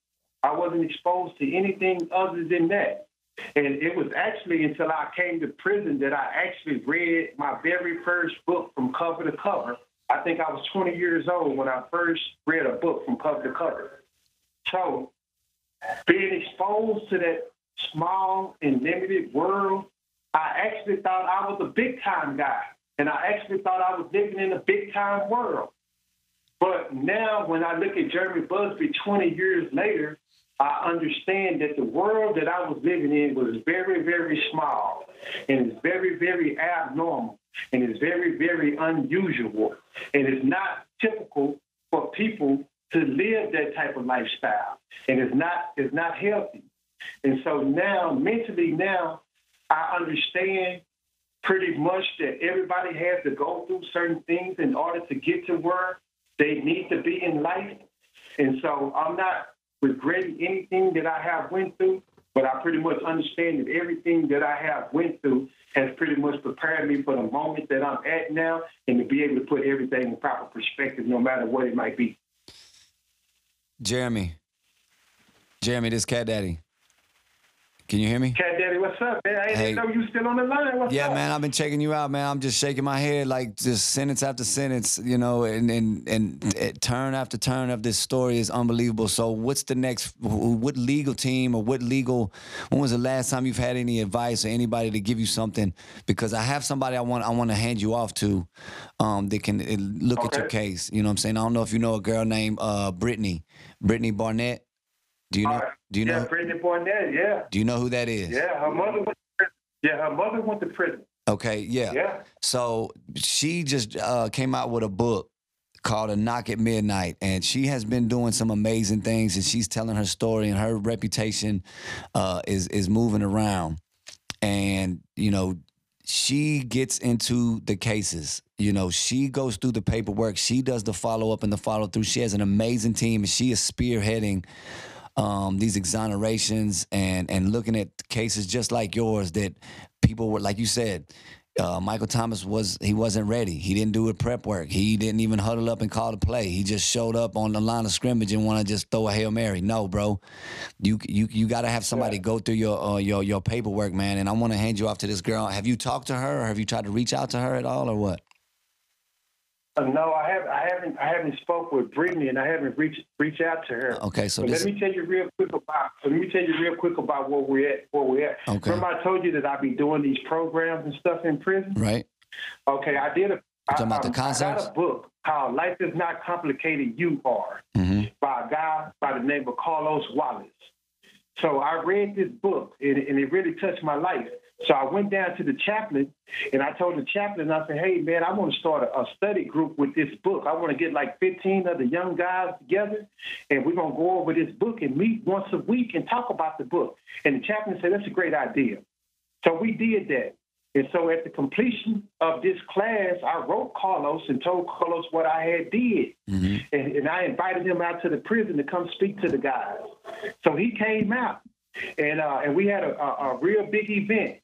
I wasn't exposed to anything other than that. And it was actually until I came to prison that I actually read my very first book from cover to cover. I think I was 20 years old when I first read a book from cover to cover. So being exposed to that small and limited world, I actually thought I was a big time guy. And I actually thought I was living in a big time world. But now when I look at Jeremy Busby 20 years later, I understand that the world that I was living in was very, very small and very, very abnormal and it's very, very unusual. And it's not typical for people to live that type of lifestyle. And it's not it's not healthy. And so now mentally now I understand pretty much that everybody has to go through certain things in order to get to where they need to be in life. And so I'm not regretting anything that I have went through, but I pretty much understand that everything that I have went through has pretty much prepared me for the moment that I'm at now and to be able to put everything in proper perspective no matter what it might be. Jeremy. Jeremy, this Cat Daddy. Can you hear me? Cat Daddy, what's up, man? I didn't Hey. know you still on the line. What's Yeah, up? man, I've been checking you out, man. I'm just shaking my head like just sentence after sentence, you know, and and and turn after turn of this story is unbelievable. So, what's the next? What legal team or what legal? When was the last time you've had any advice or anybody to give you something? Because I have somebody I want I want to hand you off to, um, that can uh, look at your case. You know what I'm saying? I don't know if you know a girl named uh Brittany, Brittany Barnett. Do you know? Right. Do you yeah, know? Brittany Barnett, yeah. Do you know who that is? Yeah, her mother went to prison. Yeah, her mother went to prison. Okay, yeah. Yeah. So she just uh, came out with a book called A Knock at Midnight, and she has been doing some amazing things, and she's telling her story, and her reputation uh, is is moving around, and you know. She gets into the cases. You know, she goes through the paperwork. She does the follow up and the follow through. She has an amazing team, and she is spearheading um, these exonerations and and looking at cases just like yours that people were like you said. Uh, Michael Thomas was he wasn't ready. He didn't do the prep work. He didn't even huddle up and call the play. He just showed up on the line of scrimmage and want to just throw a hail mary. No, bro, you you you got to have somebody go through your uh, your your paperwork, man. And I want to hand you off to this girl. Have you talked to her, or have you tried to reach out to her at all, or what? Uh, no, I have I haven't I haven't spoke with Brittany and I haven't reached reached out to her. Okay, so let me tell you real quick about let me tell you real quick about where we're at where we're at. Okay. Remember I told you that I'd be doing these programs and stuff in prison? Right. Okay, I did a I, talking about the um, I concepts? got a book called Life is Not Complicated, You Are hmm by a guy by the name of Carlos Wallace. So I read this book and, and it really touched my life. So I went down to the chaplain and I told the chaplain, I said, hey, man, I want to start a, a study group with this book. I want to get like 15 of the young guys together and we're going to go over this book and meet once a week and talk about the book. And the chaplain said, that's a great idea. So we did that. And so at the completion of this class, I wrote Carlos and told Carlos what I had did. hmm And, and I invited him out to the prison to come speak to the guys. So he came out, and uh, and we had a, a, a real big event.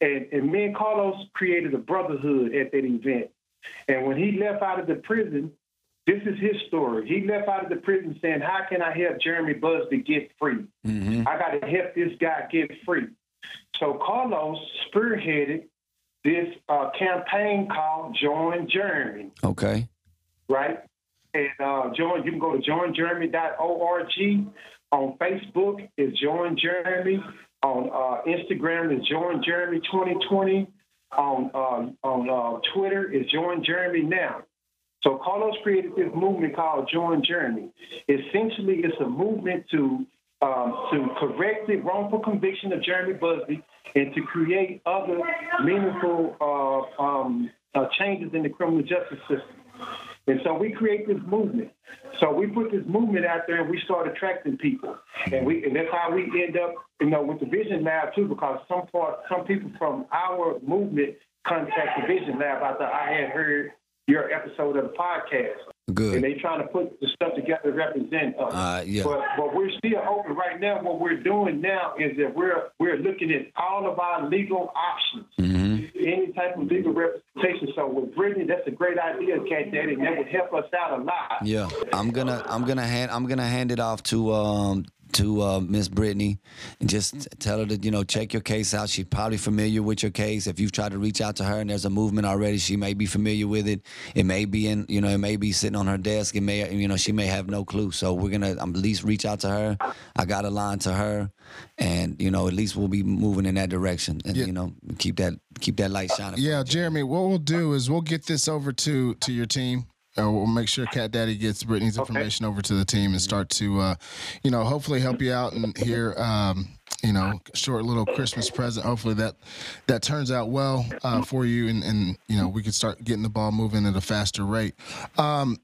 And, and me and Carlos created a brotherhood at that event. And when he left out of the prison, this is his story. He left out of the prison saying, "How can I help Jeremy Busby to get free? hmm I got to help this guy get free." So Carlos spearheaded this uh, campaign called Join Jeremy Okay. right? And uh, join. You can go to joinjeremy.org. On Facebook is Join Jeremy. On uh, Instagram is Join Jeremy 2020. On uh, on uh, Twitter is Join Jeremy Now. So Carlos created this movement called Join Jeremy. Essentially, it's a movement to um, to correct the wrongful conviction of Jeremy Busby and to create other meaningful uh, um, uh, changes in the criminal justice system. And so we create this movement. So we put this movement out there and we start attracting people. And we and that's how we end up, you know, with the Vision Lab too, because some part some people from our movement contact the Vision Lab after I had heard your episode of the podcast. And Good. they trying to put the stuff together to represent us. Uh, yeah. But but we're still open right now. What we're doing now is that we're we're looking at all of our legal options hmm any type of legal representation. So with Brittany, that's a great idea, Cat Daddy, and that would help us out a lot. Yeah, I'm gonna I'm gonna hand I'm gonna hand it off to um to uh, Miss Brittany and just tell her to you know check your case out. She's probably familiar with your case. If you've tried to reach out to her and there's a movement already, she may be familiar with it. It may be in you know it may be sitting on her desk. It may you know she may have no clue. So we're gonna um, at least reach out to her. I got a line to her, and you know at least we'll be moving in that direction and Yeah. you know keep that keep that light shining. Yeah, Jeremy, what we'll do is we'll get this over to to your team. Uh, we'll make sure Cat Daddy gets Brittany's information over to the team and start to, uh, you know, hopefully help you out and hear, um, you know, short little Christmas present. Hopefully that that turns out well uh, for you, and and you know we can start getting the ball moving at a faster rate. Um,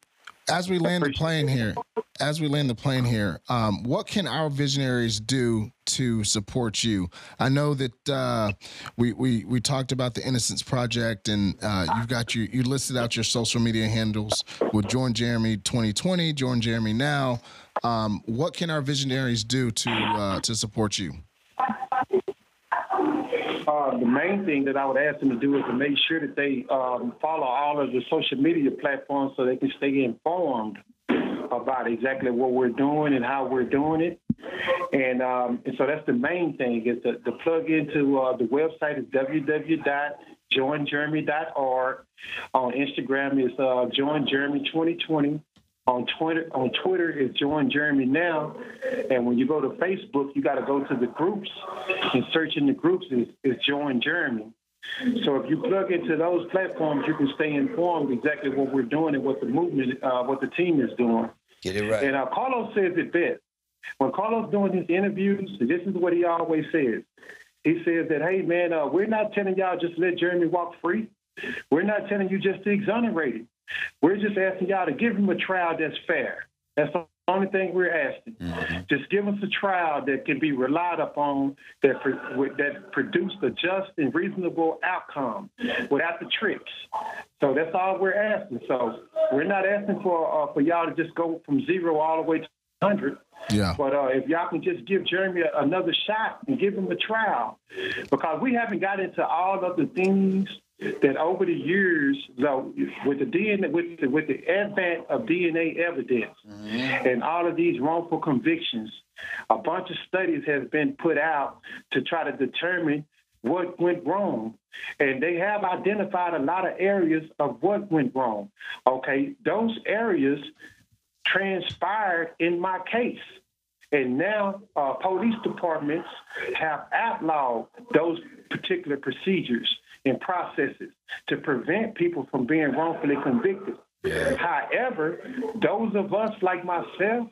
as we land the plane here, as we land the plane here, um, what can our visionaries do to support you? I know that uh, we, we we talked about the Innocence Project, and uh, you've got your you listed out your social media handles with Join Jeremy 2020, Join Jeremy Now. Um, what can our visionaries do to uh, to support you? Uh, the main thing that I would ask them to do is to make sure that they um, follow all of the social media platforms so they can stay informed about exactly what we're doing and how we're doing it. And, um, and so that's the main thing is to, to plug into uh, the website is www.joinjeremy.org. On Instagram is uh, Join Jeremy 2020. On Twitter, on Twitter is Join Jeremy Now, and when you go to Facebook, you got to go to the groups, and search in the groups is, is Join Jeremy. So if you plug into those platforms, you can stay informed exactly what we're doing and what the movement, uh, what the team is doing. Get it right. And uh, Carlos says it best. When Carlos doing his interviews, this is what he always says. He says that, hey man, uh, we're not telling y'all just let Jeremy walk free. We're not telling you just to exonerate him. We're just asking y'all to give him a trial that's fair. That's the only thing we're asking. Just give us a trial that can be relied upon that pro- that produced a just and reasonable outcome without the tricks. So that's all we're asking. So we're not asking for uh, for y'all to just go from zero all the way to 100. Yeah. But uh, if y'all can just give Jeremy a- another shot and give him a trial, because we haven't got into all of the things that over the years, though, with the DNA, with the, with the advent of DNA evidence and all of these wrongful convictions, a bunch of studies has been put out to try to determine what went wrong. And they have identified a lot of areas of what went wrong. Okay, those areas transpired in my case. And now uh, police departments have outlawed those particular procedures and processes to prevent people from being wrongfully convicted. However, those of us like myself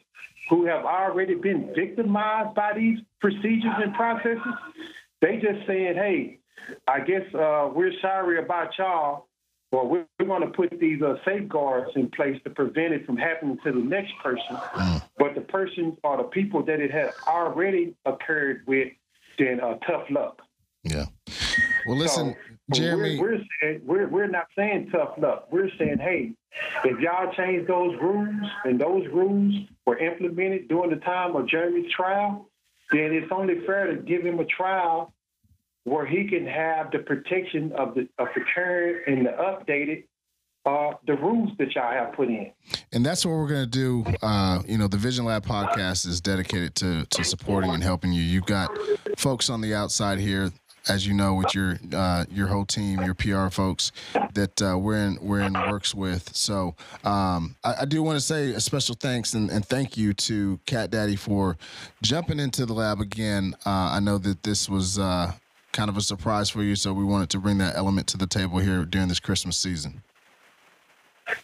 who have already been victimized by these procedures and processes, they just saying, hey, I guess uh, we're sorry about y'all, or we're, we're going to put these uh, safeguards in place to prevent it from happening to the next person. But the person or the people that it has already occurred with, then uh, tough luck. Yeah. Well, listen, So, Jeremy. We're, we're, saying, we're, we're not saying tough luck. We're saying, hey, if y'all change those rules and those rules were implemented during the time of Jeremy's trial, then it's only fair to give him a trial where he can have the protection of the of the current and the updated uh, the rules that y'all have put in. and that's what we're going to do. Uh, you know, the Vision Lab podcast is dedicated to to supporting and helping you. You've got folks on the outside here, as you know, with your uh, your whole team, your PR folks that uh, we're in we're in works with. So um, I, I do want to say a special thanks and, and thank you to Cat Daddy for jumping into the lab again. Uh, I know that this was. Uh, Kind of a surprise for you, so we wanted to bring that element to the table here during this Christmas season.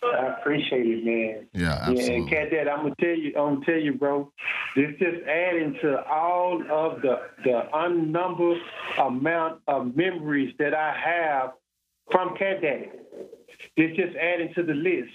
I appreciate it, man. Yeah, Yeah, absolutely. and Cat Dad, I'm gonna tell you, I'm gonna tell you, bro. This just adding to all of the the unnumbered amount of memories that I have from Cat Daddy. It's just adding to the list.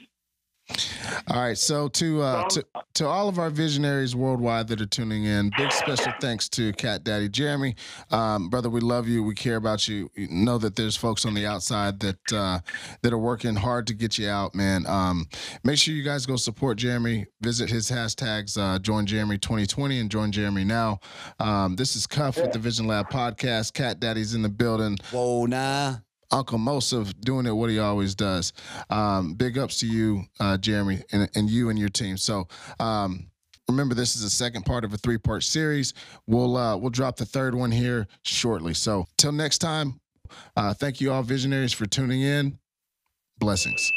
All right, so to, uh, to to all of our visionaries worldwide that are tuning in, big special thanks to Cat Daddy Jeremy, um, brother. We love you. We care about you. you. Know that there's folks on the outside that uh, that are working hard to get you out, man. Um, make sure you guys go support Jeremy. Visit his hashtags. Uh, join Jeremy 2020 and join Jeremy now. Um, this is Cuff with the Vision Lab podcast. Cat Daddy's in the building. Whoa, nah. Uncle Mosif doing it what he always does. Um, big ups to you, uh, Jeremy, and, and you and your team. So um, remember, this is the second part of a three part series. We'll uh, we'll drop the third one here shortly. So till next time, uh, thank you all visionaries for tuning in. Blessings.